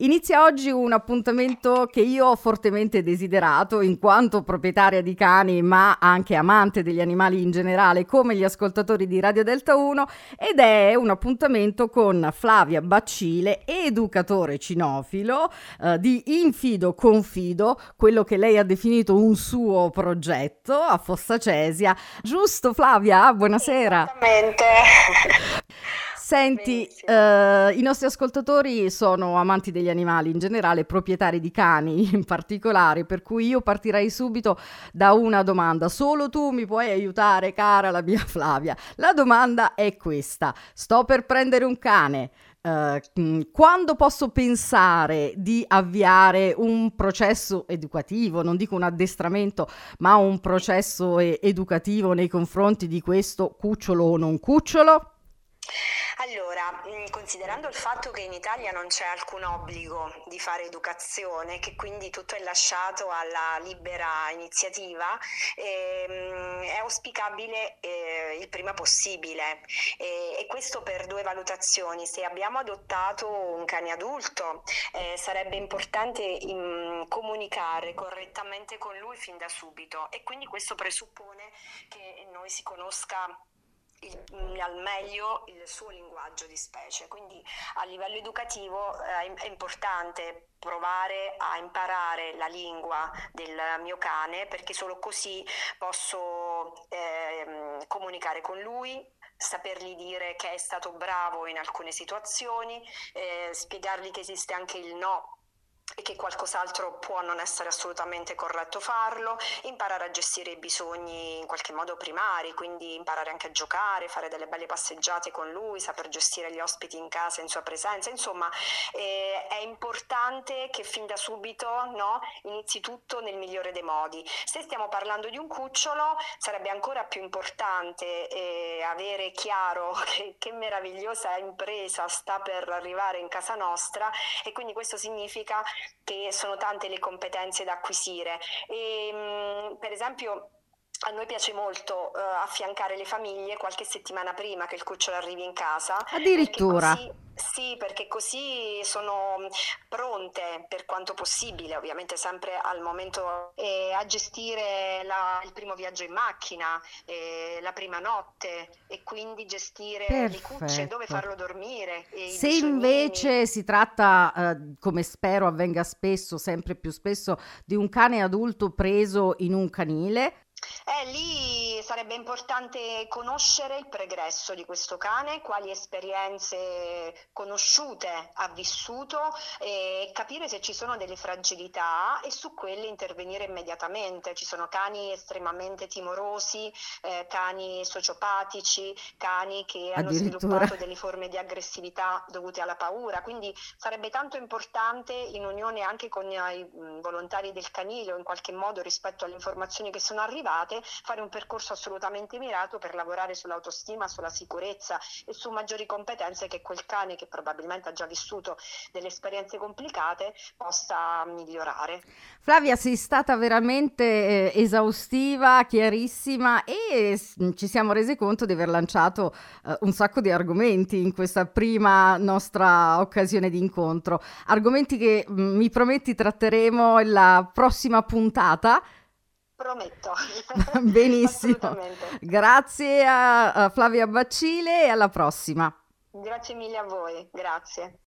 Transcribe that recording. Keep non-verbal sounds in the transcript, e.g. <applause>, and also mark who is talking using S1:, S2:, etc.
S1: Inizia oggi un appuntamento che io ho fortemente desiderato in quanto proprietaria di cani ma anche amante degli animali in generale come gli ascoltatori di Radio Delta 1 ed è un appuntamento con Flavia Baccile, educatore cinofilo eh, di Infido Confido, quello che lei ha definito un suo progetto a Fossa Cesia. Giusto Flavia? Buonasera.
S2: Esattamente.
S1: Senti, eh, i nostri ascoltatori sono amanti degli animali in generale, proprietari di cani <laughs> in particolare, per cui io partirei subito da una domanda. Solo tu mi puoi aiutare, cara la mia <laughs> Flavia. La domanda è questa. Sto per prendere un cane. Uh, quando posso pensare di avviare un processo educativo, non dico un addestramento, ma un processo educativo nei confronti di questo cucciolo o non cucciolo?
S2: Mm, considerando il fatto che in Italia non c'è alcun obbligo di fare educazione, che quindi tutto è lasciato alla libera iniziativa, ehm, è auspicabile eh, il prima possibile e, e, questo per due valutazioni. Se abbiamo adottato un cane adulto, eh, sarebbe importante in, comunicare correttamente con lui fin da subito e quindi questo presuppone che noi si conosca il, al meglio il suo linguaggio di specie. Quindi a livello educativo eh, è importante provare a imparare la lingua del mio cane perché solo così posso eh, comunicare con lui, sapergli dire che è stato bravo in alcune situazioni, eh, spiegargli che esiste anche il no e che qualcos'altro può non essere assolutamente corretto farlo, imparare a gestire i bisogni in qualche modo primari, quindi imparare anche a giocare, fare delle belle passeggiate con lui, saper gestire gli ospiti in casa in sua presenza, insomma eh, è importante che fin da subito no, inizi tutto nel migliore dei modi. Se stiamo parlando di un cucciolo sarebbe ancora più importante eh, avere chiaro <laughs> che, che meravigliosa impresa sta per arrivare in casa nostra e quindi questo significa che sono tante le competenze da acquisire. E, mm, per esempio a noi piace molto uh, affiancare le famiglie qualche settimana prima che il cucciolo arrivi in casa.
S1: Addirittura.
S2: Perché così, sì, perché così sono pronte per quanto possibile, ovviamente sempre al momento, eh, a gestire la, il primo viaggio in macchina, eh, la prima notte e quindi gestire
S1: Perfetto.
S2: le cucce, dove farlo dormire.
S1: Se invece si tratta, eh, come spero avvenga spesso, sempre più spesso, di un cane adulto preso in un canile,
S2: eh, lì sarebbe importante conoscere il pregresso di questo cane, quali esperienze conosciute ha vissuto e capire se ci sono delle fragilità e su quelle intervenire immediatamente. Ci sono cani estremamente timorosi, eh, cani sociopatici, cani che hanno sviluppato delle forme di aggressività dovute alla paura, quindi sarebbe tanto importante in unione anche con i volontari del canile o in qualche modo rispetto alle informazioni che sono arrivate fare un percorso assolutamente mirato per lavorare sull'autostima, sulla sicurezza e su maggiori competenze che quel cane che probabilmente ha già vissuto delle esperienze complicate possa migliorare.
S1: Flavia, sei stata veramente eh, esaustiva, chiarissima e ci siamo resi conto di aver lanciato eh, un sacco di argomenti in questa prima nostra occasione di incontro. Argomenti che mh, mm, mi prometti tratteremo la prossima puntata.
S2: Prometto. <laughs>
S1: Benissimo. Grazie a, Flavia Baccile e alla prossima.
S2: Grazie mille a voi, grazie.